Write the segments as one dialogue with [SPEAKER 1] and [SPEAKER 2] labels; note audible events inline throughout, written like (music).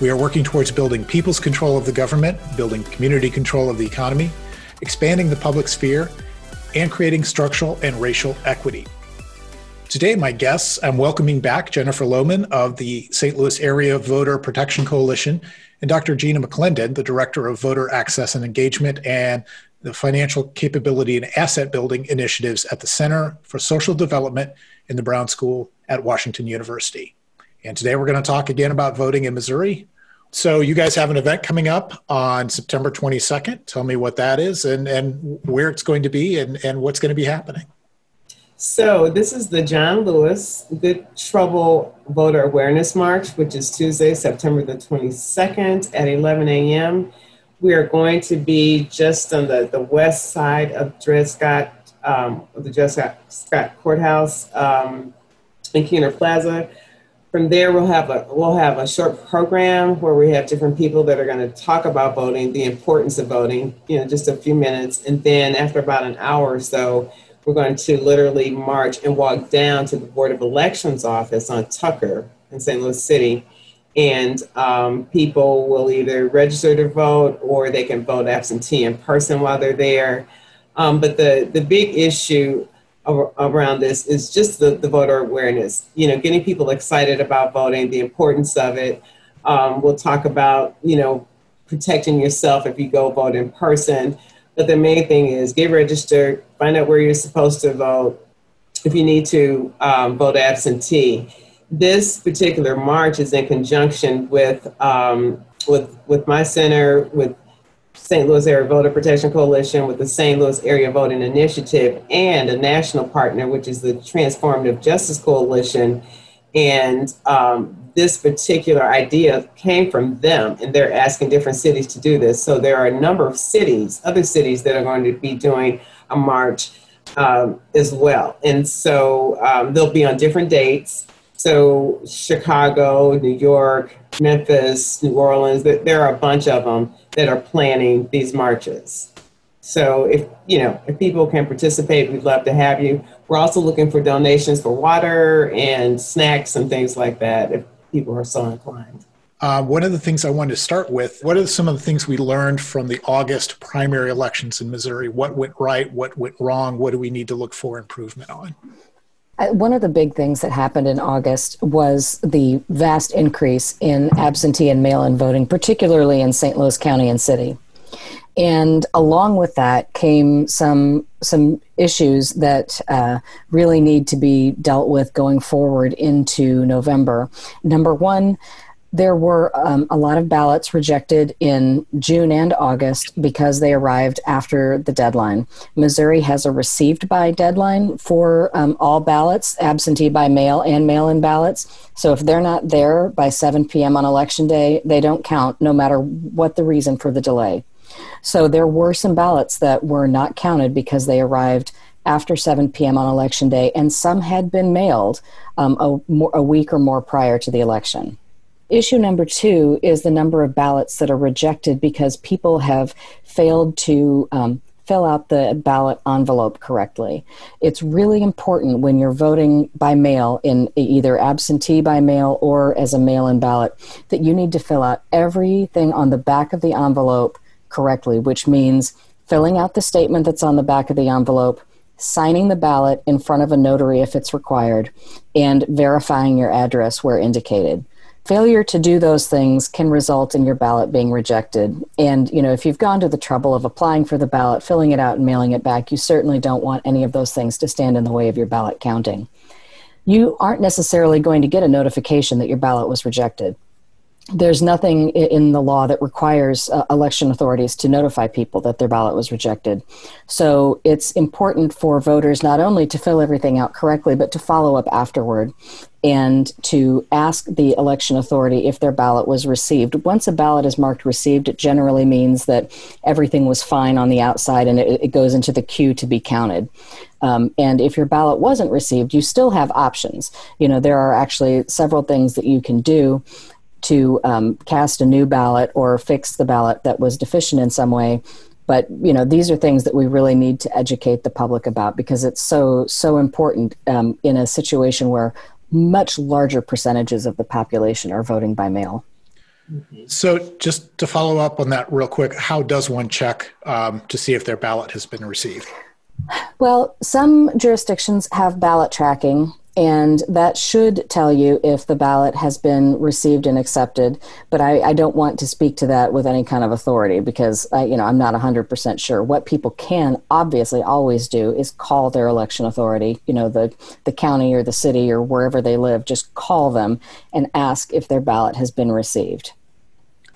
[SPEAKER 1] We are working towards building people's control of the government, building community control of the economy, expanding the public sphere, and creating structural and racial equity. Today, my guests, I'm welcoming back Jennifer Lohman of the St. Louis Area Voter Protection Coalition and Dr. Gina McClendon, the Director of Voter Access and Engagement and the Financial Capability and Asset Building Initiatives at the Center for Social Development in the Brown School at Washington University. And today we're going to talk again about voting in Missouri. So, you guys have an event coming up on September 22nd. Tell me what that is and, and where it's going to be and, and what's going to be happening.
[SPEAKER 2] So, this is the John Lewis Good Trouble Voter Awareness March, which is Tuesday, September the 22nd at 11 a.m. We are going to be just on the, the west side of Dred Scott, um, the Dred Scott Courthouse um, in Kiener Plaza. From there, we'll have a we'll have a short program where we have different people that are going to talk about voting, the importance of voting. You know, just a few minutes, and then after about an hour or so, we're going to literally march and walk down to the Board of Elections office on Tucker in St. Louis City, and um, people will either register to vote or they can vote absentee in person while they're there. Um, but the the big issue around this is just the, the voter awareness, you know, getting people excited about voting, the importance of it. Um, we'll talk about, you know, protecting yourself if you go vote in person. But the main thing is get registered, find out where you're supposed to vote. If you need to um, vote absentee, this particular march is in conjunction with um, with with my center, with St. Louis Area Voter Protection Coalition, with the St. Louis Area Voting Initiative, and a national partner, which is the Transformative Justice Coalition. And um, this particular idea came from them, and they're asking different cities to do this. So there are a number of cities, other cities, that are going to be doing a march um, as well. And so um, they'll be on different dates. So Chicago, New York, Memphis, New Orleans, there are a bunch of them that are planning these marches. So if you know if people can participate, we'd love to have you. We're also looking for donations for water and snacks and things like that if people are so inclined.
[SPEAKER 1] Uh, one of the things I wanted to start with, what are some of the things we learned from the August primary elections in Missouri? What went right? What went wrong? What do we need to look for improvement on?
[SPEAKER 3] One of the big things that happened in August was the vast increase in absentee and mail in voting, particularly in St. Louis County and City. And along with that came some some issues that uh, really need to be dealt with going forward into November. Number one, there were um, a lot of ballots rejected in June and August because they arrived after the deadline. Missouri has a received by deadline for um, all ballots, absentee by mail and mail in ballots. So if they're not there by 7 p.m. on election day, they don't count no matter what the reason for the delay. So there were some ballots that were not counted because they arrived after 7 p.m. on election day, and some had been mailed um, a, a week or more prior to the election. Issue number two is the number of ballots that are rejected because people have failed to um, fill out the ballot envelope correctly. It's really important when you're voting by mail in either absentee by mail or as a mail in ballot that you need to fill out everything on the back of the envelope correctly, which means filling out the statement that's on the back of the envelope, signing the ballot in front of a notary if it's required, and verifying your address where indicated failure to do those things can result in your ballot being rejected. And you know if you've gone to the trouble of applying for the ballot filling it out and mailing it back you certainly don't want any of those things to stand in the way of your ballot counting. You aren't necessarily going to get a notification that your ballot was rejected. There's nothing in the law that requires uh, election authorities to notify people that their ballot was rejected. So it's important for voters not only to fill everything out correctly, but to follow up afterward and to ask the election authority if their ballot was received. Once a ballot is marked received, it generally means that everything was fine on the outside and it, it goes into the queue to be counted. Um, and if your ballot wasn't received, you still have options. You know, there are actually several things that you can do to um, cast a new ballot or fix the ballot that was deficient in some way but you know these are things that we really need to educate the public about because it's so so important um, in a situation where much larger percentages of the population are voting by mail.
[SPEAKER 1] So, just to follow up on that real quick, how does one check um, to see if their ballot has been received?
[SPEAKER 3] Well, some jurisdictions have ballot tracking and that should tell you if the ballot has been received and accepted. But I, I, don't want to speak to that with any kind of authority because I, you know I'm not 100% sure. What people can obviously always do is call their election authority, you know the the county or the city or wherever they live. Just call them and ask if their ballot has been received.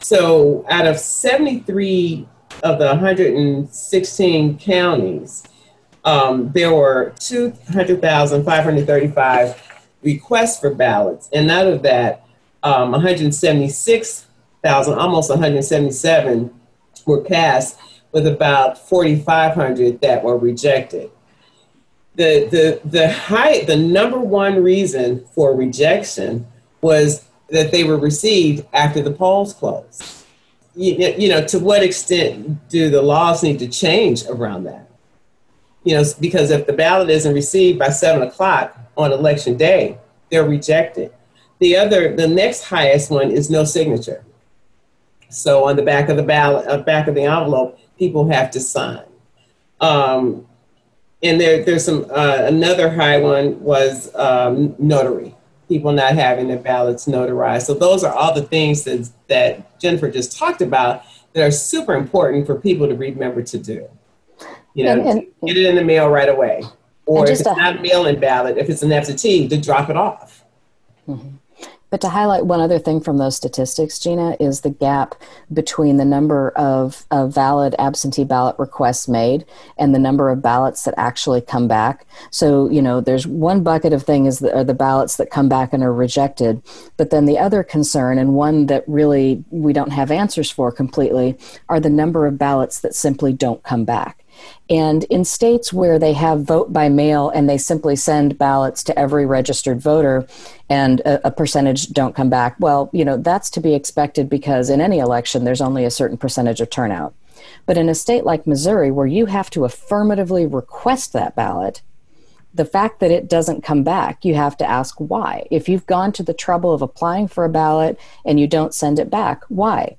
[SPEAKER 2] So, out of 73 of the 116 counties um, there were 200,535 requests for ballots, and out of that, um, 176,000, almost 177, were cast, with about 4,500 that were rejected. The, the, the, high, the number one reason for rejection was that they were received after the polls closed. You, you know, to what extent do the laws need to change around that? You know, because if the ballot isn't received by seven o'clock on election day, they're rejected. The other, the next highest one is no signature. So on the back of the ballot, uh, back of the envelope, people have to sign. Um, and there, there's some uh, another high one was um, notary. People not having their ballots notarized. So those are all the things that that Jennifer just talked about that are super important for people to remember to do. You know, and, and, get it in the mail right away. Or if it's a, not mail-in ballot, if it's an absentee, to drop it off.
[SPEAKER 3] Mm-hmm. But to highlight one other thing from those statistics, Gina, is the gap between the number of, of, valid absentee ballot requests made and the number of ballots that actually come back. So, you know, there's one bucket of things that are the ballots that come back and are rejected. But then the other concern, and one that really we don't have answers for completely, are the number of ballots that simply don't come back. And in states where they have vote by mail and they simply send ballots to every registered voter and a, a, percentage don't come back, well, you know, that's to be expected because in any election there's only a certain percentage of turnout. But in a state like Missouri, where you have to affirmatively request that ballot, the fact that it doesn't come back, you have to ask why. If you've gone to the trouble of applying for a ballot and you don't send it back, why?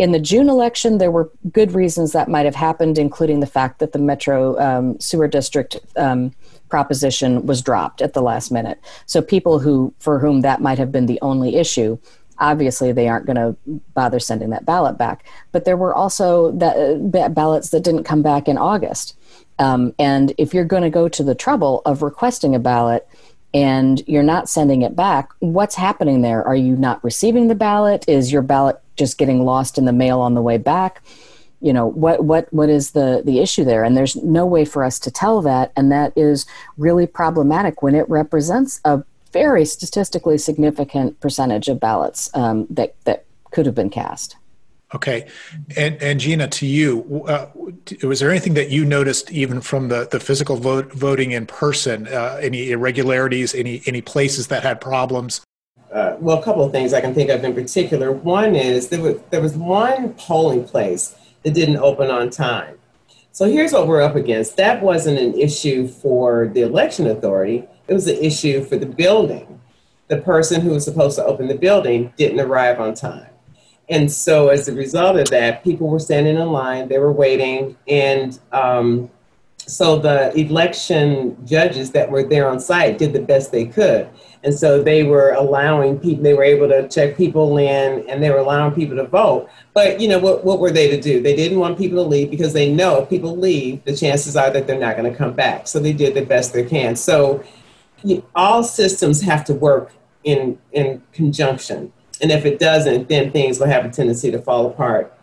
[SPEAKER 3] In the June election, there were good reasons that might have happened, including the fact that the Metro um, Sewer District um, proposition was dropped at the last minute. So people who, for whom that might have been the only issue, obviously they aren't going to bother sending that ballot back. But there were also that, uh, ballots that didn't come back in August. Um, and if you're going to go to the trouble of requesting a ballot, and you're not sending it back, what's happening there? Are you not receiving the ballot? Is your ballot just getting lost in the mail on the way back? You know, what what what is the the issue there? And there's no way for us to tell that, and that is really problematic when it represents a very statistically significant percentage of ballots um, that that could have been cast.
[SPEAKER 1] Okay, and and Gina, to you, uh, was there anything that you noticed even from the the physical vote, voting in person? Uh, any irregularities? Any any places that had problems?
[SPEAKER 2] Uh, well, a couple of things I can think of in particular. One is there was there was one polling place that didn't open on time. So here's what we're up against. That wasn't an issue for the election authority. It was an issue for the building. The person who was supposed to open the building didn't arrive on time. And so, as a result of that, people were standing in line, they were waiting, and um, so the election judges that were there on site did the best they could. And so they were allowing people, they were able to check people in and they were allowing people to vote. But, you know, what, what were they to do? They didn't want people to leave because they know if people leave, the chances are that they're not going to come back. So they did the best they can. So you, all systems have to work in, in conjunction. And if it doesn't, then things will have a tendency to fall apart.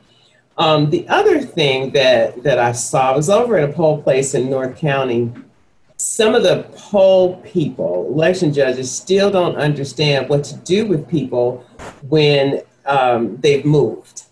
[SPEAKER 2] Um, the other thing that, that I saw was over at a poll place in North County. some of the poll people, election judges, still don't understand what to do with people when um, they've moved.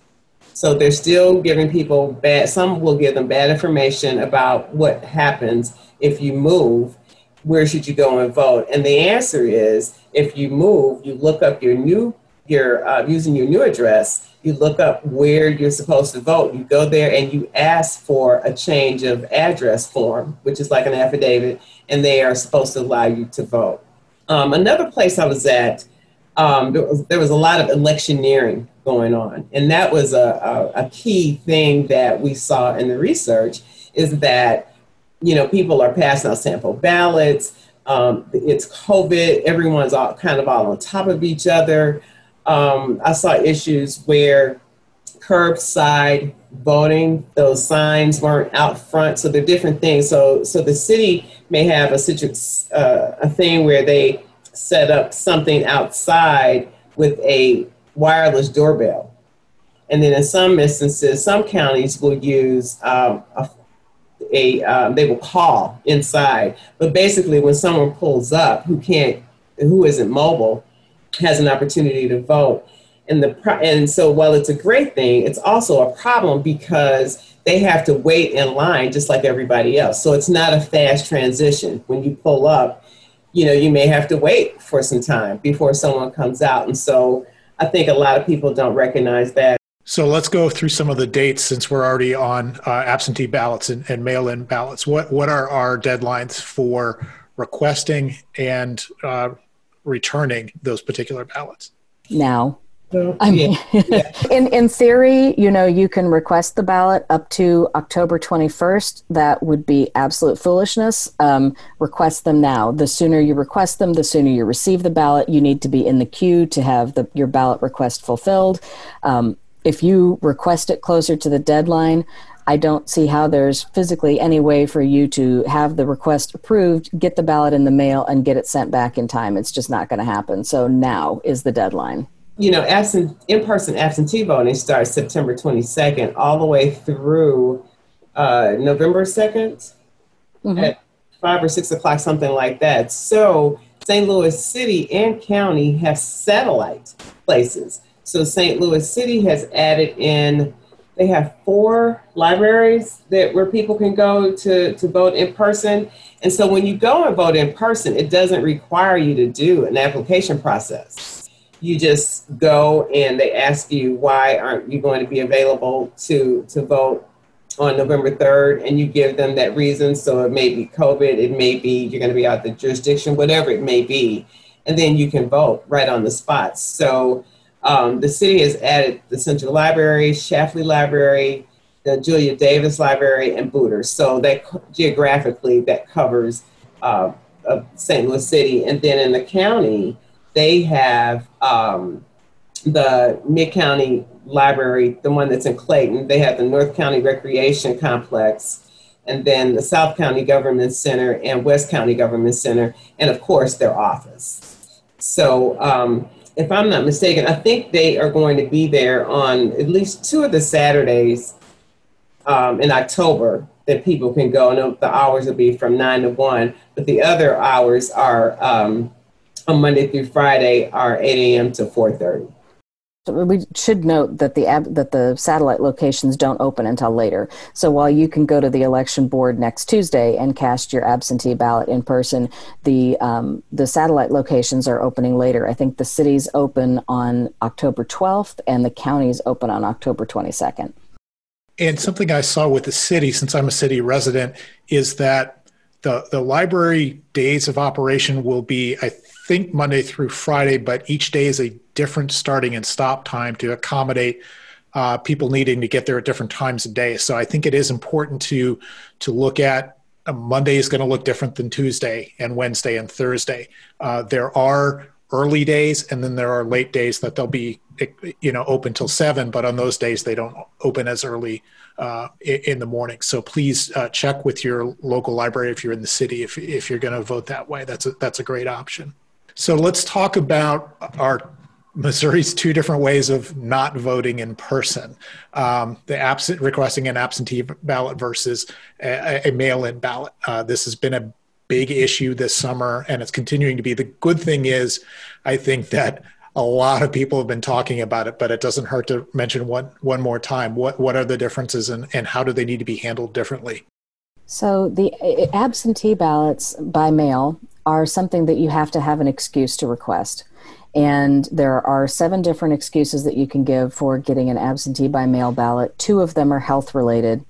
[SPEAKER 2] So they're still giving people bad, some will give them bad information about what happens if you move. Where should you go and vote? And the answer is if you move, you look up your new, your, uh, using your new address, you look up where you're supposed to vote. You go there and you ask for a change of address form, which is like an affidavit, and they are supposed to allow you to vote. Um, another place I was at, um, there, was, there was a lot of electioneering going on. And that was a, a, a key thing that we saw in the research is that, you know, people are passing out sample ballots. Um, it's COVID. Everyone's all kind of all on top of each other. Um, I saw issues where curbside voting, those signs weren't out front. So they're different things. So, so the city may have a, uh, a thing where they set up something outside with a wireless doorbell. And then in some instances, some counties will use um, a, a um, they will call inside. But basically, when someone pulls up who can't, who isn't mobile, has an opportunity to vote. And the and so while it's a great thing, it's also a problem because they have to wait in line just like everybody else. So it's not a fast transition. When you pull up, you know, you may have to wait for some time before someone comes out. And so I think a lot of people don't recognize that.
[SPEAKER 1] So let's go through some of the dates since we're already on uh, absentee ballots and, and, mail-in ballots. What what are our deadlines for requesting and uh, returning those particular ballots?
[SPEAKER 3] Now. I mean, yeah. (laughs) in in theory, you know, you can request the ballot up to October 21st. That would be absolute foolishness. Um, request them now. The sooner you request them, the sooner you receive the ballot. You need to be in the queue to have the, your ballot request fulfilled. Um, if you request it closer to the deadline, I don't see how there's physically any way for you to have the request approved, get the ballot in the mail, and get it sent back in time. It's just not going to happen. So now is the deadline
[SPEAKER 2] you know, absent, in-person absentee voting starts September 22nd all the way through uh, November 2nd mm-hmm. at five or six o'clock, something like that. So St. Louis City and County have satellite places. So St. Louis City has added in, they have four libraries that where people can go to, to vote in person. And so when you go and vote in person, it doesn't require you to do an application process you just go and they ask you why aren't you going to be available to to vote on November 3rd and you give them that reason. So it may be COVID, it may be you're going to be out the jurisdiction, whatever it may be. And then you can vote right on the spot. So um, the city has added the Central Library, Schlafly Library, the Julia Davis Library, and Buder's. So that geographically that covers uh, St. Louis City. And then in the county, they have um, the Mid County Library, the one that's in Clayton. They have the North County Recreation Complex, and then the South County Government Center and West County Government Center, and of course their office. So, um, if I'm not mistaken, I think they are going to be there on at least two of the Saturdays um, in October that people can go. And the hours will be from nine to one, but the other hours are um, on Monday through Friday are 8 a.m. to 4:30.
[SPEAKER 3] We should note that the that the satellite locations don't open until later. So while you can go to the election board next Tuesday and cast your absentee ballot in person, the um, the satellite locations are opening later. I think the cities open on October 12th and the counties open on October 22nd.
[SPEAKER 1] And something I saw with the city, since I'm a city resident, is that the the library days of operation will be, I think Monday through Friday, but each day is a different starting and stop time to accommodate uh, people needing to get there at different times of day. So I think it is important to to look at uh, Monday is going to look different than Tuesday and Wednesday and Thursday. Uh, there are early days and then there are late days that they'll be you know open till seven, but on those days they don't open as early uh, in the morning. So please uh, check with your local library if you're in the city if if you're going to vote that way. That's a, that's a great option. So let's talk about our Missouri's two different ways of not voting in person: um, the absent requesting an absentee ballot versus a, a mail-in ballot. Uh, this has been a big issue this summer, and it's continuing to be. The good thing is, I think that a lot of people have been talking about it, but it doesn't hurt to mention one one more time. What what are the differences, and and how do they need to be handled differently?
[SPEAKER 3] So the absentee ballots by mail are something that you have to have an excuse to request. And there are seven different excuses that you can give for getting an absentee by mail ballot. Two of them are health related.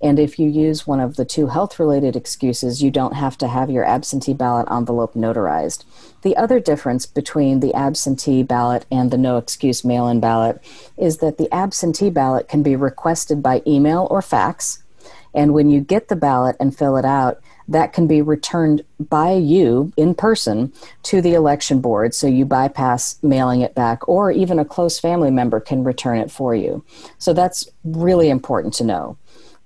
[SPEAKER 3] And if you use one of the two health related excuses, you don't have to have your absentee ballot envelope notarized. The other difference between the absentee ballot and the no excuse mail in ballot is that the absentee ballot can be requested by email or fax. And when you get the ballot and fill it out, that can be returned by you in person to the election board. So you bypass mailing it back or even a close family member can return it for you. So that's really important to know.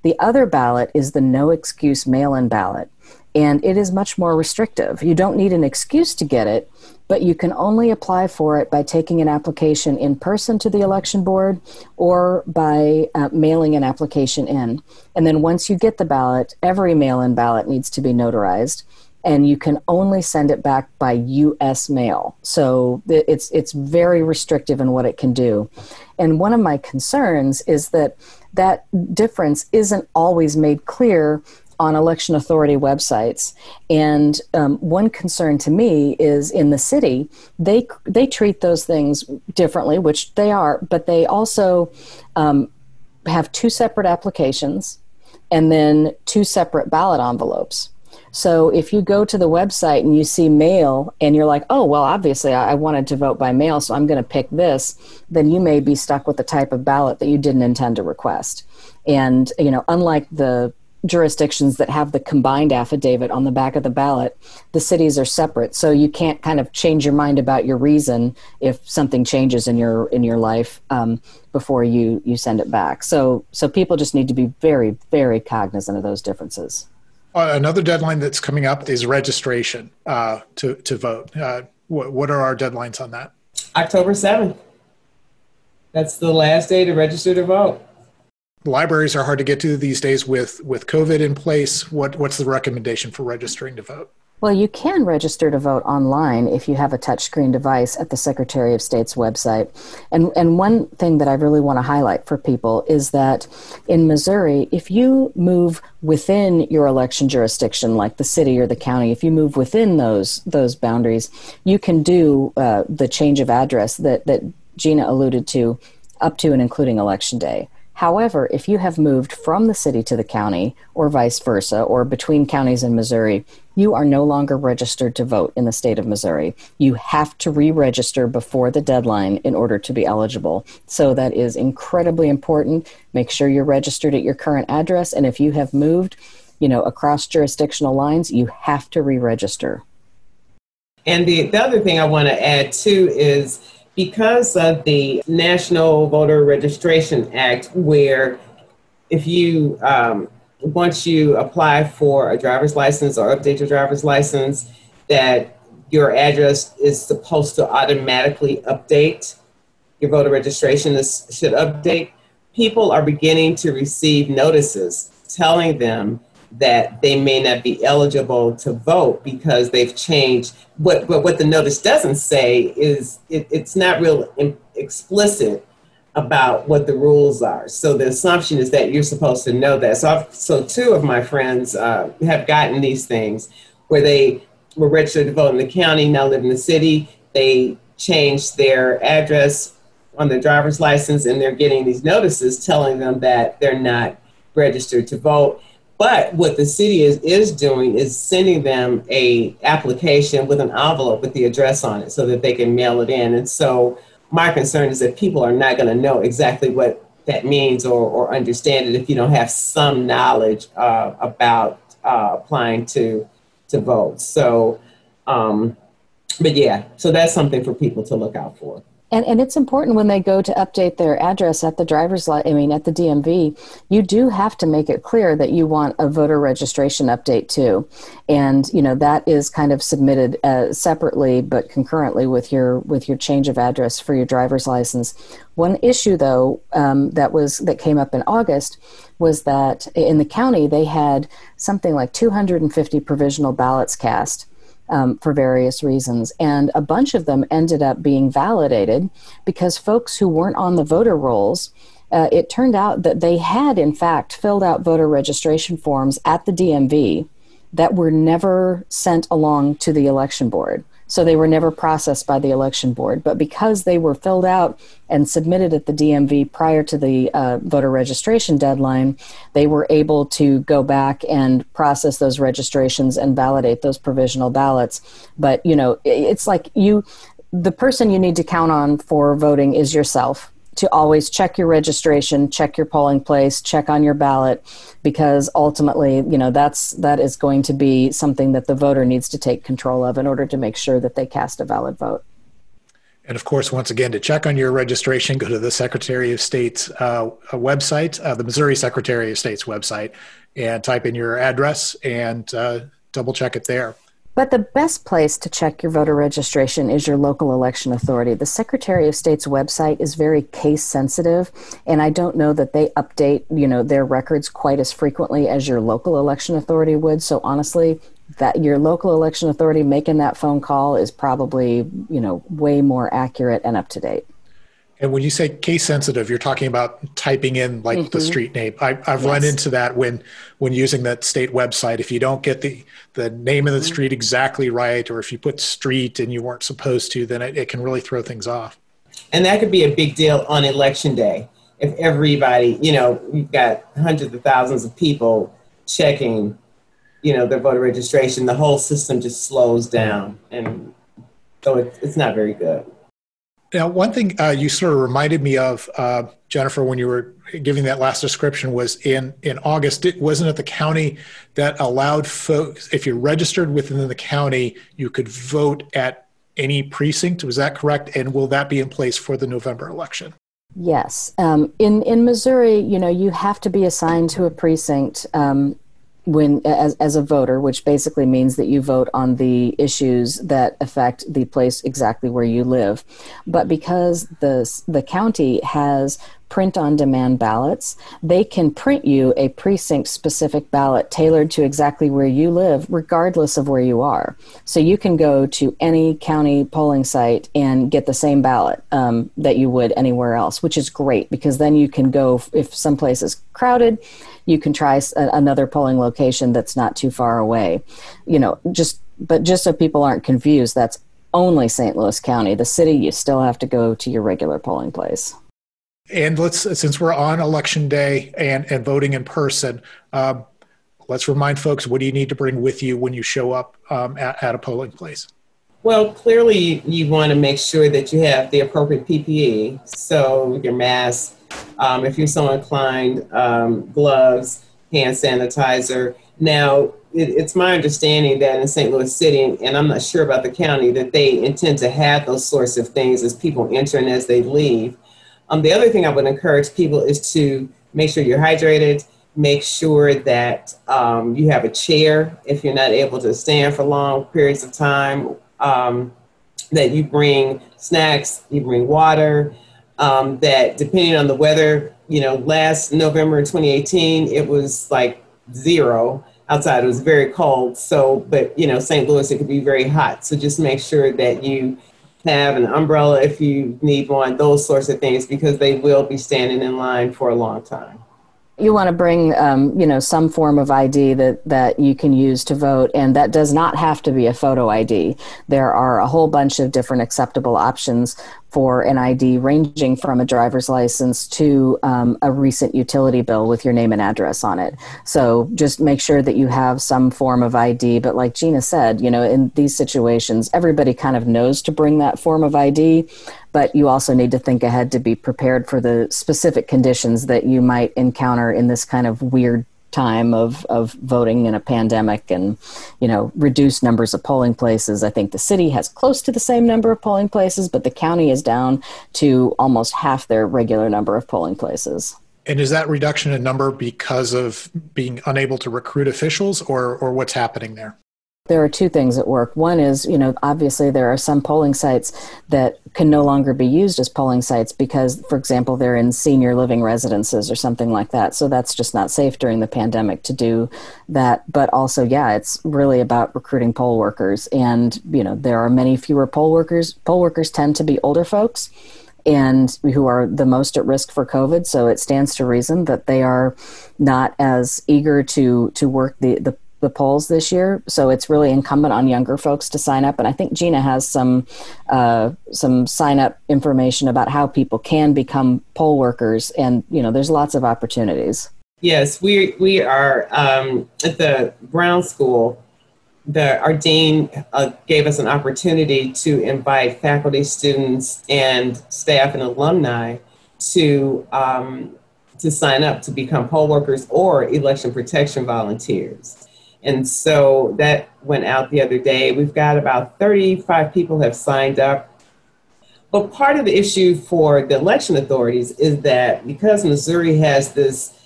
[SPEAKER 3] The other ballot is the no excuse mail in ballot and it is much more restrictive. You don't need an excuse to get it but you can only apply for it by taking an application in person to the election board or by uh, mailing an application in. And then once you get the ballot, every mail in ballot needs to be notarized. And you can only send it back by U.S. mail, so it's it's very restrictive in what it can do. And one of my concerns is that that difference isn't always made clear on election authority websites. And um, one concern to me is in the city, they they treat those things differently, which they are, but they also um, have two separate applications and then two separate ballot envelopes. So if you go to the website and you see mail and you're like, oh, well, obviously I wanted to vote by mail, so I'm going to pick this, then you may be stuck with the type of ballot that you didn't intend to request. And, you know, unlike the jurisdictions that have the combined affidavit on the back of the ballot, the cities are separate. So you can't kind of change your mind about your reason if something changes in your in your life um, before you you send it back. So so people just need to be very very cognizant of those differences.
[SPEAKER 1] Uh, another deadline that's coming up is registration uh, to to vote. Uh, what, what are our deadlines on that?
[SPEAKER 2] October seventh. That's the last day to register to vote
[SPEAKER 1] libraries are hard to get to these days with with COVID in place. What what's the recommendation for registering to vote?
[SPEAKER 3] Well, you can register to vote online if you have a touchscreen device at the Secretary of State's website. And and one thing that I really want to highlight for people is that in Missouri, if you move within your election jurisdiction, like the city or the county, if you move within those those boundaries, you can do uh, the change of address that that Gina alluded to, up to and including election day. However, if you have moved from the city to the county, or vice versa, or between counties in Missouri, you are no longer registered to vote in the state of Missouri. You have to re register before the deadline in order to be eligible. So that is incredibly important. Make sure you're registered at your current address, and if you have moved, you know, across jurisdictional lines, you have to re register.
[SPEAKER 2] And the, the other thing I want to add too is because of the National Voter Registration Act, where if you um, once you apply for a driver's license or update your driver's license, that your address is supposed to automatically update. Your voter registration is, should update. People are beginning to receive notices telling them that they may not be eligible to vote because they've changed. What, what, what the notice doesn't say is it, it's not real explicit about what the rules are. So the assumption is that you're supposed to know that. So, I've, so two of my friends uh, have gotten these things where they were registered to vote in the county, now live in the city. They changed their address on their driver's license, and they're getting these notices telling them that they're not registered to vote but what the city is, is doing is sending them a application with an envelope with the address on it so that they can mail it in. And so my concern is that people are not going to know exactly what that means or, or understand it if you don't have some knowledge uh, about uh, applying to to vote. So, um, but yeah, so that's something for people to look out for.
[SPEAKER 3] And, and it's important when they go to update their address at the driver's li- I mean at the DMV, you do have to make it clear that you want a voter registration update too, and you know that is kind of submitted uh, separately but concurrently with your with your change of address for your driver's license. One issue though um, that was that came up in August was that in the county they had something like 250 provisional ballots cast um, for various reasons. And a bunch of them ended up being validated because folks who weren't on the voter rolls. Uh, it turned out that they had, in fact, filled out voter registration forms at the DMV that were never sent along to the election board. So they were never processed by the election board. But because they were filled out and submitted at the DMV prior to the uh, voter registration deadline, they were able to go back and process those registrations and validate those provisional ballots. But, you know, it's like you, the person you need to count on for voting is yourself to always check your registration, check your polling place, check on your ballot, because ultimately, you know, that's that is going to be something that the voter needs to take control of in order to make sure that they cast a valid vote.
[SPEAKER 1] And of course, once again, to check on your registration, go to the Secretary of State's uh, website, uh, the Missouri Secretary of State's website, and type in your address and uh, double check it there.
[SPEAKER 3] But the best place to check your voter registration is your local election authority. The Secretary of State's website is very case sensitive, and I don't know that they update, you know, their records quite as frequently as your local election authority would. So honestly, that your local election authority making that phone call is probably, you know, way more accurate and up to date.
[SPEAKER 1] And when you say case sensitive, you're talking about typing in like mm-hmm. the street name. I, have yes. run into that when when using that state website. If you don't get the the name of the mm-hmm. street exactly right, or if you put street and you weren't supposed to, then it, it can really throw things off.
[SPEAKER 2] And that could be a big deal on election day. If everybody, you know, we've got hundreds of thousands of people checking, you know, their voter registration, the whole system just slows down, and so it, it's not very good.
[SPEAKER 1] Now, one thing uh, you sort of reminded me of, uh, Jennifer, when you were giving that last description, was in in August. It wasn't it the county that allowed folks, if you're registered within the county, you could vote at any precinct. Was that correct? And will that be in place for the November election?
[SPEAKER 3] Yes. Um, in in Missouri, you know, you have to be assigned to a precinct um, when as, as a voter which basically means that you vote on the issues that affect the place exactly where you live. But because the the county has print on demand ballots they can print you a precinct specific ballot tailored to exactly where you live regardless of where you are. So you can go to any county polling site and get the same ballot um, that you would anywhere else which is great because then you can go if someplace is crowded you can try another polling location that's not too far away. You know, just but just so people aren't confused, that's only St. Louis County. The city, you still have to go to your regular polling place.
[SPEAKER 1] And let's since we're on election day and and voting in person. Um, let's remind folks what do you need to bring with you when you show up um, at, at, a polling place?
[SPEAKER 2] Well, clearly you want to make sure that you have the appropriate PPE. So your mask, um, if you're so inclined, um, gloves, hand sanitizer. Now, it, it's my understanding that in St. Louis City, and I'm not sure about the county, that they intend to have those sorts of things as people enter and as they leave. Um, the other thing I would encourage people is to make sure you're hydrated, make sure that um, you have a chair if you're not able to stand for long periods of time, um, that you bring snacks, you bring water, um, that depending on the weather, you know, last November in 2018, it was like zero outside. It was very cold. So, but, you know, St. Louis, it could be very hot. So just make sure that you have an umbrella if you need one, those sorts of things, because they will be standing in line for a long time
[SPEAKER 3] you want to bring um, you know some form of id that that you can use to vote and that does not have to be a photo id there are a whole bunch of different acceptable options for an id ranging from a driver's license to um, a recent utility bill with your name and address on it. So just make sure that you have some form of id but like gina said you know in these situations everybody kind of knows to bring that form of id but you also need to think ahead to be prepared for the specific conditions that you might encounter in this kind of weird time of, of voting in a pandemic and, you know, reduced numbers of polling places. I think the city has close to the same number of polling places, but the county is down to almost half their regular number of polling places.
[SPEAKER 1] And is that reduction in number because of being unable to recruit officials or, or what's happening there?
[SPEAKER 3] There are two things at work. One is, you know, obviously there are some polling sites that can no longer be used as polling sites because, for example, they're in senior living residences or something like that. So that's just not safe during the pandemic to do that. But also, yeah, it's really about recruiting poll workers. And, you know, there are many fewer poll workers. Poll workers tend to be older folks and who are the most at risk for COVID. So it stands to reason that they are not as eager to to work the the the polls this year. So it's really incumbent on younger folks to sign up. And I think Gina has some uh, some sign up information about how people can become poll workers. And you know, there's lots of opportunities.
[SPEAKER 2] Yes, we we are um, at the Brown School. The our dean uh, gave us an opportunity to invite faculty, students, and staff and alumni to um, to sign up to become poll workers or election protection volunteers. And so that went out the other day. We've got about 35 people have signed up. But part of the issue for the election authorities is that because Missouri has this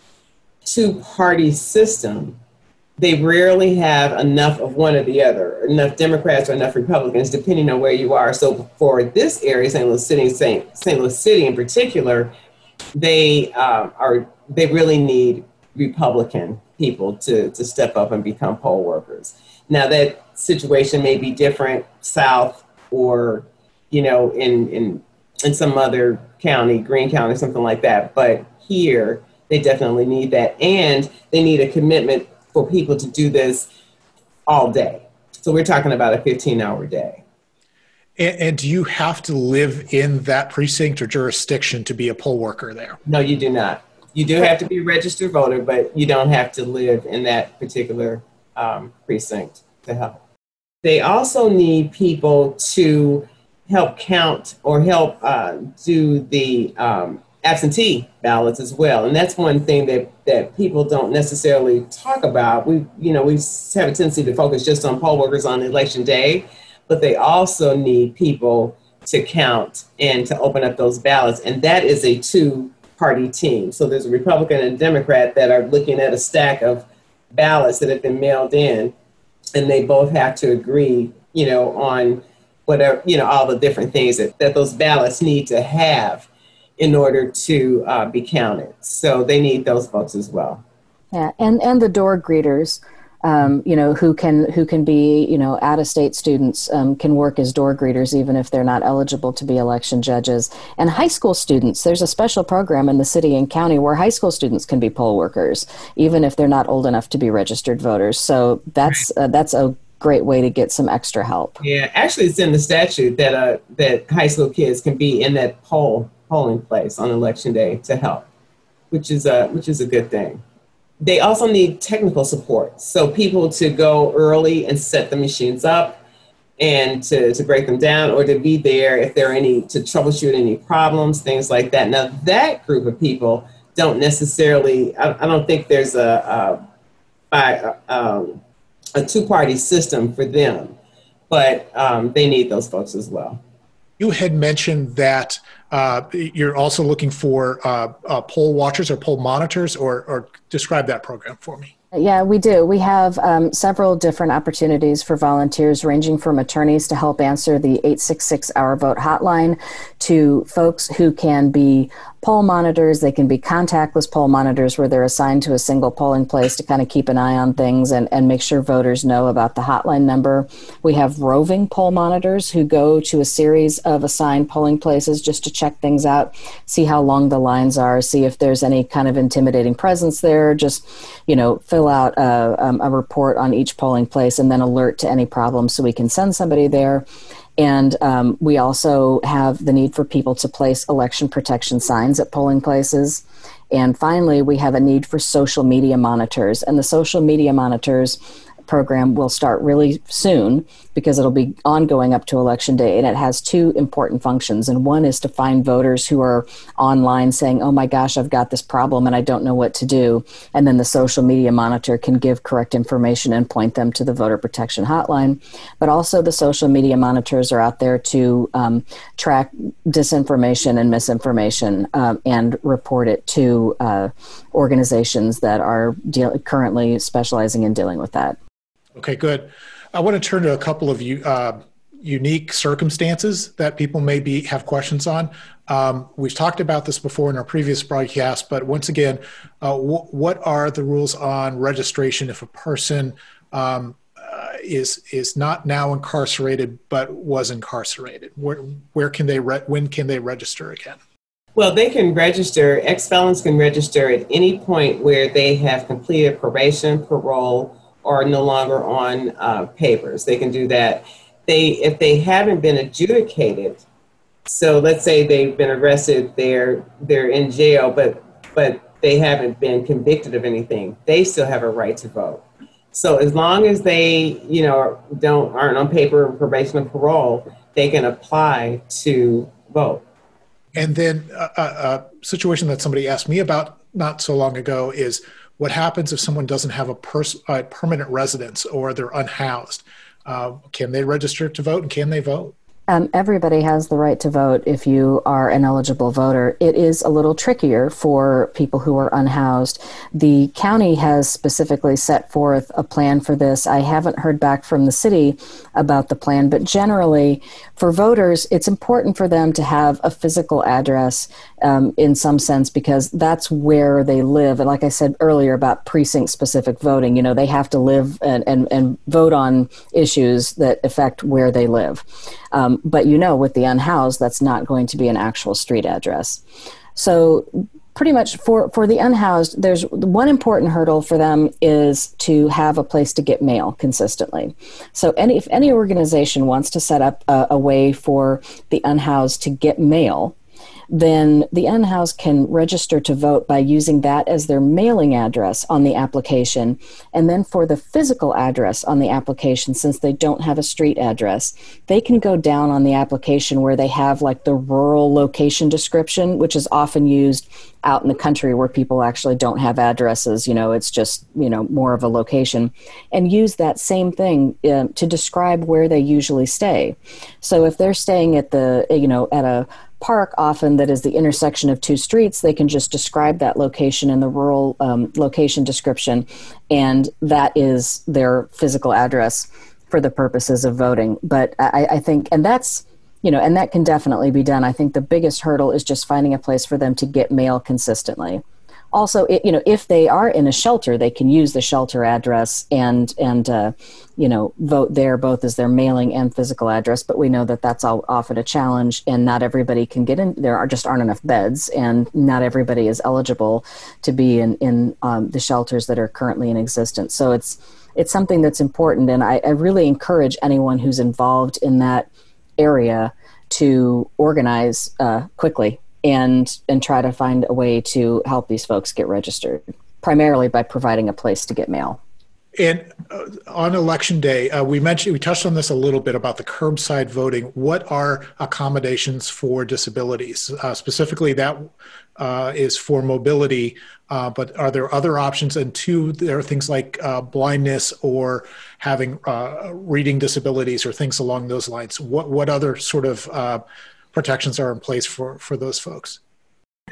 [SPEAKER 2] two party system, they rarely have enough of one or the other, enough Democrats or enough Republicans, depending on where you are. So for this area, St. Louis City, St. St. Louis City in particular, they um, are they really need Republican people to, to step up and become poll workers. Now that situation may be different south or, you know, in, in, in some other county, Greene County, something like that. But here, they definitely need that. And they need a commitment for people to do this all day. So we're talking about a 15 hour day.
[SPEAKER 1] And, and, do you have to live in that precinct or jurisdiction to be a poll worker there?
[SPEAKER 2] No, you do not you do have to be a registered voter, but you don't have to live in that particular um, precinct to help. They also need people to help count or help uh, do the um, absentee ballots as well. And that's one thing that, that people don't necessarily talk about. We, you know, we have a tendency to focus just on poll workers on election day, but they also need people to count and to open up those ballots. And that is a two party team. So there's a Republican and a Democrat that are looking at a stack of ballots that have been mailed in, and they both have to agree, you know, on whatever, you know, all the different things that, that those ballots need to have in order to uh, be counted. So they need those folks as well.
[SPEAKER 3] Yeah, and, and the door greeters um, you know, who can who can be, you know, out of state students um, can work as door greeters even if they're not eligible to be election judges. And high school students, there's a special program in the city and county where high school students can be poll workers even if they're not old enough to be registered voters. So that's uh, that's a great way to get some extra help.
[SPEAKER 2] Yeah, actually, it's in the statute that uh, that high school kids can be in that poll polling place on election day to help, which is a which is a good thing they also need technical support. So people to go early and set the machines up and to, to break them down or to be there if there are any to troubleshoot any problems, things like that. Now that group of people don't necessarily, I, I don't think there's a, a, um, a two-party system for them, but um, they need those folks as well.
[SPEAKER 1] You had mentioned that uh, you're also looking for uh, uh, poll watchers or poll monitors, or, or describe that program for me.
[SPEAKER 3] Yeah, we do. We have um, several different opportunities for volunteers, ranging from attorneys to help answer the 866 Our Vote hotline to folks who can be poll monitors. They can be contactless poll monitors where they're assigned to a single polling place to kind of keep an eye on things and, and make sure voters know about the hotline number. We have roving poll monitors who go to a series of assigned polling places just to check things out, see how long the lines are, see if there's any kind of intimidating presence there, just, you know, fill out a, um, a report on each polling place and then alert to any problems so we can send somebody there. And um, we also have the need for people to place election protection signs at polling places. And finally, we have a need for social media monitors. And the social media monitors program will start really soon because it'll be ongoing up to election day. And it has two important functions. And one is to find voters who are online saying, oh my gosh, I've got this problem and I don't know what to do. And then the social media monitor can give correct information and point them to the voter protection hotline. But also, the social media monitors are out there to um, track disinformation and misinformation um, and report it to uh, organizations that are deal- currently specializing in dealing with that.
[SPEAKER 1] Okay, good. I want to turn to a couple of. Uh, unique circumstances that people may be have questions on. Um, we've talked about this before in our previous broadcast, but once again, uh, w- what are the rules on registration if a person um, uh, is is not now incarcerated but was incarcerated? Where where can they re- when can they register again?
[SPEAKER 2] Well, they can register. Ex felons can register at any point where they have completed probation, parole, or no longer on uh, papers. They can do that. They if they haven't been adjudicated. So let's say they've been arrested, they're they're in jail, but but they haven't been convicted of anything. They still have a right to vote. So as long as they, you know, don't aren't on paper, probation, or parole, they can apply to vote.
[SPEAKER 1] And then a, a, situation that somebody asked me about not so long ago is what happens if someone doesn't have a, pers- permanent residence or they're unhoused? Uh, can they register to vote and can they vote?
[SPEAKER 3] Um, everybody has the right to vote if you are an eligible voter. It is a little trickier for people who are unhoused. The county has specifically set forth a plan for this. I haven't heard back from the city about the plan, but generally, for voters, it's important for them to have a physical address um, in some sense because that's where they live. And like I said earlier about precinct specific voting, you know, they have to live and, and, and vote on issues that affect where they live. Um, but you know, with the unhoused, that's not going to be an actual street address. So pretty much for, for the unhoused, there's one important hurdle for them is to have a place to get mail consistently. So any, if any organization wants to set up a, a way for the unhoused to get mail, then the unhoused can register to vote by using that as their mailing address on the application. And then for the physical address on the application, since they don't have a street address, they can go down on the application where they have like the rural location description, which is often used out in the country where people actually don't have addresses you know it's just you know more of a location and use that same thing uh, to describe where they usually stay so if they're staying at the you know at a park often that is the intersection of two streets they can just describe that location in the rural um, location description and that is their physical address for the purposes of voting. But I, I think and that's you know and that can definitely be done. I think the biggest hurdle is just finding a place for them to get mail consistently also it, you know if they are in a shelter they can use the shelter address and and uh, you know vote there both as their mailing and physical address but we know that that's all often a challenge and not everybody can get in there are just aren't enough beds and not everybody is eligible to be in in um, the shelters that are currently in existence. So it's it's something that's important and I, I really encourage anyone who's involved in that area to organize uh, quickly and and try to find a way to help these folks get registered primarily by providing a place to get mail
[SPEAKER 1] and uh, on election day, uh, we mentioned we touched on this a little bit about the curbside voting. What are accommodations for disabilities? Uh, specifically, that uh, is for mobility, uh, but are there other options? And two, there are things like uh, blindness or having reading disabilities or things along those lines. What what other sort of protections are in place for for those folks?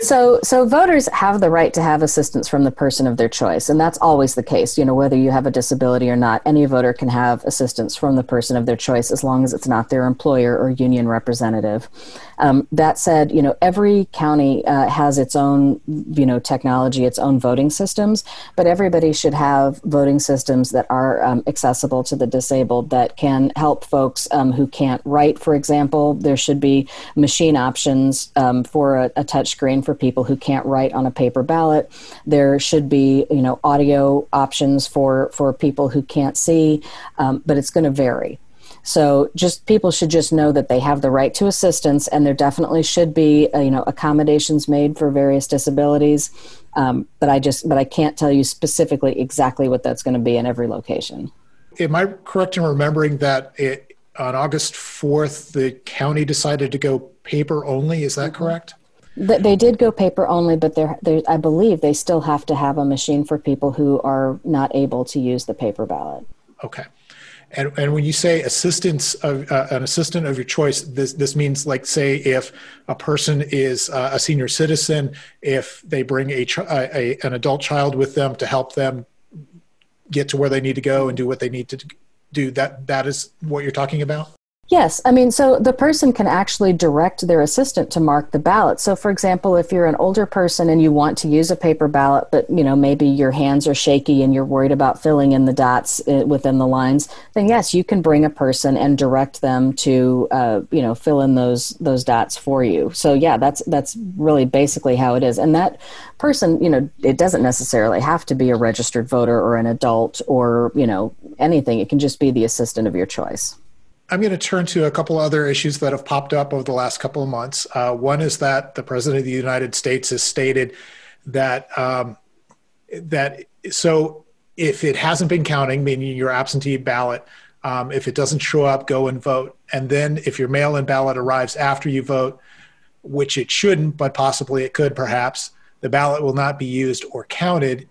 [SPEAKER 3] So, so voters have the right to have assistance from the person of their choice, and that's always the case. You know, whether you have a disability or not, any voter can have assistance from the person of their choice as long as it's not their employer or union representative. Um, that said, you know, every county uh, has its own, you know, technology, its own voting systems, but everybody should have voting systems that are um, accessible to the disabled that can help folks um, who can't write. For example, there should be machine options um, for a, a touch screen for people who can't write on a paper ballot. There should be, you know, audio options for for people who can't see, um, but it's going to vary. So just people should just know that they have the right to assistance, and there definitely should be, uh, you know, accommodations made for various disabilities. Um, but I just, but I can't tell you specifically exactly what that's going to be in every location.
[SPEAKER 1] am I correct in remembering that it, on August 4th, the county decided to go paper only? Is that mm-hmm. correct?
[SPEAKER 3] They did go paper only, but they're, they're, I believe they still have to have a machine for people who are not able to use the paper ballot.
[SPEAKER 1] Okay. And, and when you say assistance of uh, an assistant of your choice, this this means like say if a person is uh, a senior citizen, if they bring a, a, an adult child with them to help them get to where they need to go and do what they need to do, that that is what you're talking about.
[SPEAKER 3] Yes, I mean, so the person can actually direct their assistant to mark the ballot. So, for example, if you're an older person and you want to use a paper ballot, but you know maybe your hands are shaky and you're worried about filling in the dots uh, within the lines, then yes, you can bring a person and direct them to uh, you know fill in those those dots for you. So, yeah, that's that's really basically how it is. And that person, you know, it doesn't necessarily have to be a registered voter or an adult or you know anything. It can just be the assistant of your choice.
[SPEAKER 1] I'm going to turn to a couple other issues that have popped up over the last couple of months. Uh, one is that the president of the United States has stated that um, that so if it hasn't been counting, meaning your absentee ballot, um, if it doesn't show up, go and vote. And then if your mail-in ballot arrives after you vote, which it shouldn't, but possibly it could, perhaps the ballot will not be used or counted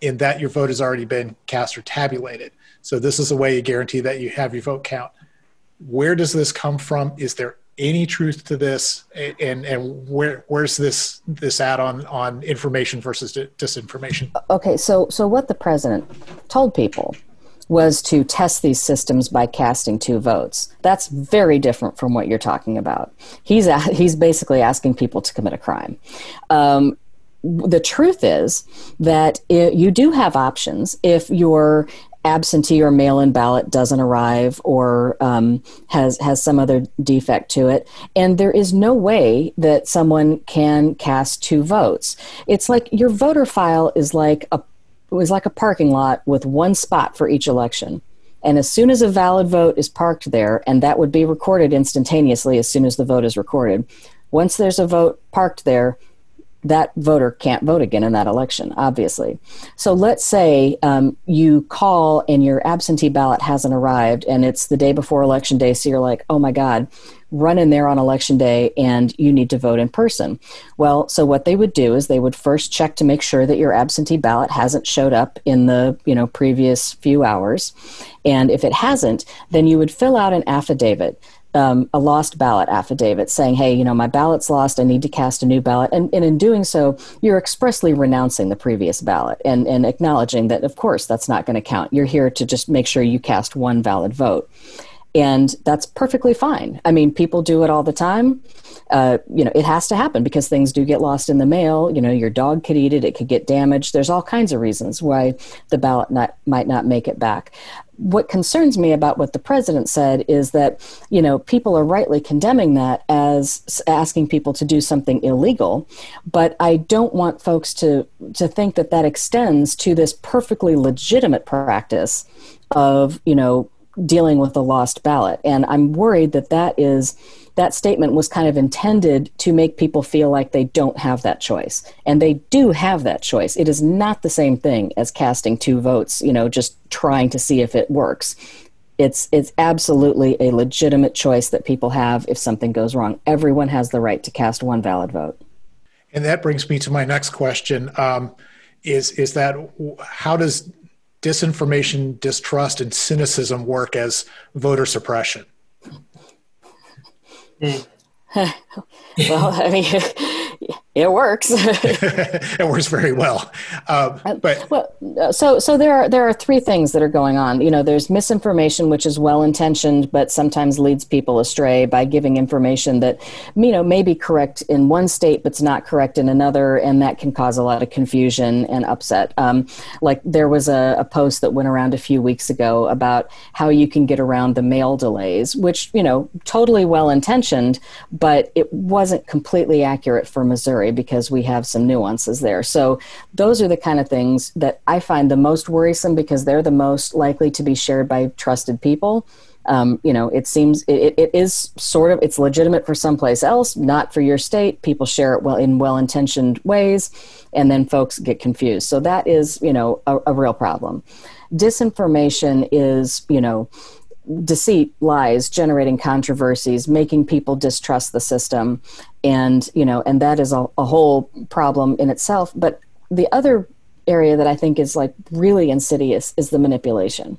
[SPEAKER 1] in that your vote has already been cast or tabulated. So this is a way you guarantee that you have your vote count where does this come from? Is there any truth to this? And and where where's this this add on on information versus disinformation?
[SPEAKER 3] Okay, so so what the president told people was to test these systems by casting two votes. That's very different from what you're talking about. He's a, he's basically asking people to commit a crime. Um, the truth is that it, you do have options if you're absentee or mail-in ballot doesn't arrive or um, has has some other defect to it, and there is no way that someone can cast two votes. It's like your voter file is like a was like a parking lot with one spot for each election. And as soon as a valid vote is parked there, and that would be recorded instantaneously as soon as the vote is recorded, once there's a vote parked there, that voter can't vote again in that election, obviously. So let's say um, you call and your absentee ballot hasn't arrived and it's the day before election day, so you're like, oh my God, run in there on election day and you need to vote in person. Well, so what they would do is they would first check to make sure that your absentee ballot hasn't showed up in the you know previous few hours. And if it hasn't, then you would fill out an affidavit um, a lost ballot affidavit saying, hey, you know, my ballot's lost, I need to cast a new ballot. And, and in doing so, you're expressly renouncing the previous ballot and, and acknowledging that, of course, that's not going to count. You're here to just make sure you cast one valid vote. And that's perfectly fine. I mean, people do it all the time. Uh, you know, it has to happen because things do get lost in the mail. You know, your dog could eat it, it could get damaged. There's all kinds of reasons why the ballot not, might not make it back what concerns me about what the president said is that you know people are rightly condemning that as asking people to do something illegal. But i don't want folks to to think that that extends to this perfectly legitimate practice of you know dealing with a lost ballot and i'm worried that that is that statement was kind of intended to make people feel like they don't have that choice. And they do have that choice. It is not the same thing as casting two votes, you know, just trying to see if it works. It's, it's absolutely a legitimate choice that people have if something goes wrong. Everyone has the right to cast one valid vote.
[SPEAKER 1] And that brings me to my next question: um, is is that how does disinformation, distrust, and cynicism work as voter suppression? Hmm. (laughs)
[SPEAKER 3] well, I mean, it works. (laughs)
[SPEAKER 1] it works very well. Um, uh, but
[SPEAKER 3] well, uh, so so there are there are three things that are going on. You know, there's misinformation, which is well intentioned, but sometimes leads people astray by giving information that you know may be correct in one state, but's not correct in another, and that can cause a lot of confusion and upset. Um, like there was a, a post that went around a few weeks ago about how you can get around the mail delays, which you know totally well intentioned, but it wasn't completely accurate for Missouri because we have some nuances there. So those are the kind of things that I find the most worrisome because they're the most likely to be shared by trusted people. um, you know, it seems it, it is sort of it's legitimate for someplace else, not for your state. People share it well in well-intentioned ways, and then folks get confused. So that is, you know, a, a real problem. Disinformation is, you know, deceit, lies, generating controversies, making people distrust the system, and you know, and that is a, a whole problem in itself. But the other area that I think is like really insidious is the manipulation.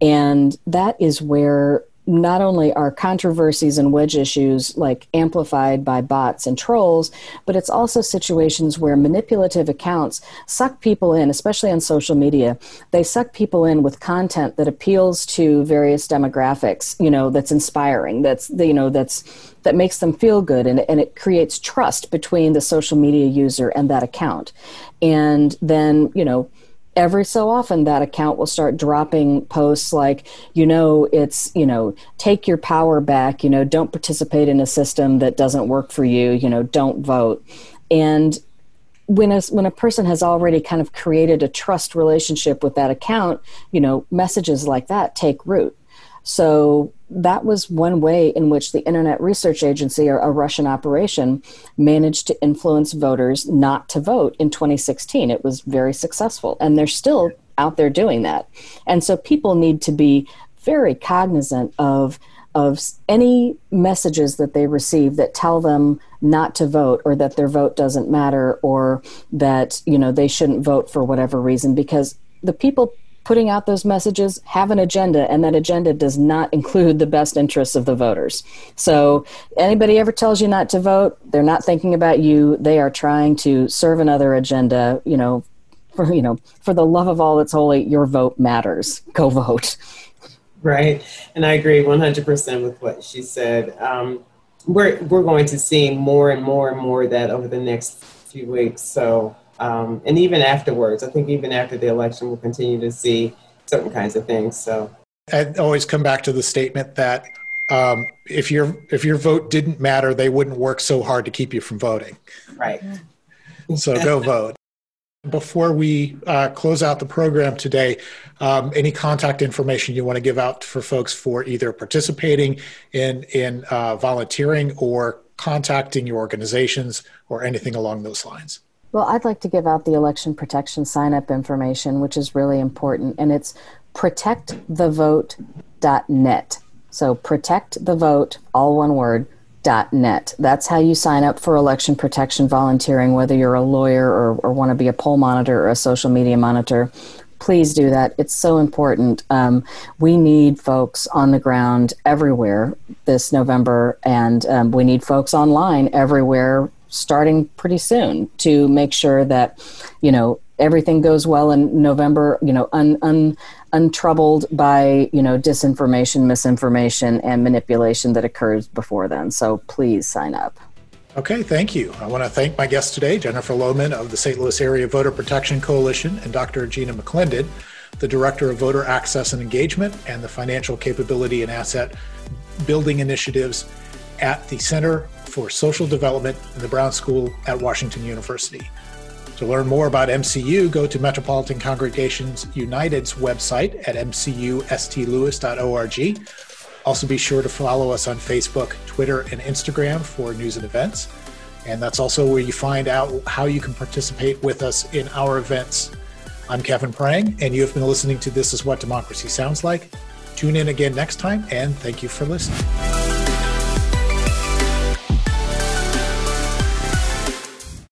[SPEAKER 3] And that is where not only are controversies and wedge issues like amplified by bots and trolls, but it's also situations where manipulative accounts suck people in, especially on social media. They suck people in with content that appeals to various demographics, you know, that's inspiring, that's you know, that's that makes them feel good and, and it creates trust between the social media user and that account. And then, you know, every so often that account will start dropping posts like you know it's you know take your power back you know don't participate in a system that doesn't work for you you know don't vote. And when a, when a person has already kind of created a trust relationship with that account you know messages like that take root so that was one way in which the Internet Research Agency, or a Russian operation, managed to influence voters not to vote in 2016. It was very successful, and they're still out there doing that. And so people need to be very cognizant of of any messages that they receive that tell them not to vote or that their vote doesn't matter or that you know they shouldn't vote for whatever reason because the people putting out those messages have an agenda, and that agenda does not include the best interests of the voters. So, anybody ever tells you not to vote, they're not thinking about you. They are trying to serve another agenda. You know, for you know, for the love of all that's holy, your vote matters. Go vote.
[SPEAKER 2] Right, and I agree 100% with what she said. Um, we're we're going to see more and more and more of that over the next few weeks. So um, and even afterwards, I think even after the election, we'll continue to see certain kinds of things. So
[SPEAKER 1] I always come back to the statement that um, if your if your vote didn't matter, they wouldn't work so hard to keep you from voting.
[SPEAKER 2] Right. (laughs)
[SPEAKER 1] So go vote. Before we uh, close out the program today, um, any contact information you want to give out for folks for either participating in in uh, volunteering or contacting your organizations or anything along those lines?
[SPEAKER 3] Well, I'd like to give out the election protection sign up information, which is really important, and it's protectthevote.net. So, protect the vote, all one word, net. That's how you sign up for election protection volunteering, whether you're a lawyer or, or want to be a poll monitor or a social media monitor. Please do that. It's so important. Um, we need folks on the ground everywhere this November, and um, we need folks online everywhere starting pretty soon to make sure that you know everything goes well in November. You know, un, un, untroubled by you know disinformation, misinformation, and manipulation that occurs before then. So please sign up.
[SPEAKER 1] Okay, thank you. I want to thank my guests today, Jennifer Lohman of the St. Louis Area Voter Protection Coalition and Dr. Gena McClendon, the Director of Voter Access and Engagement and the Financial Capability and Asset Building Initiatives at the Center for Social Development in the Brown School at Washington University. To learn more about MCU, go to Metropolitan Congregations United's website at mcustlewis.org. Also, be sure to follow us on Facebook, Twitter, and Instagram for news and events. And that's also where you find out how you can participate with us in our events. I'm Kevin Prang, and you have been listening to This Is What Democracy Sounds Like. Tune in again next time, and thank you for listening.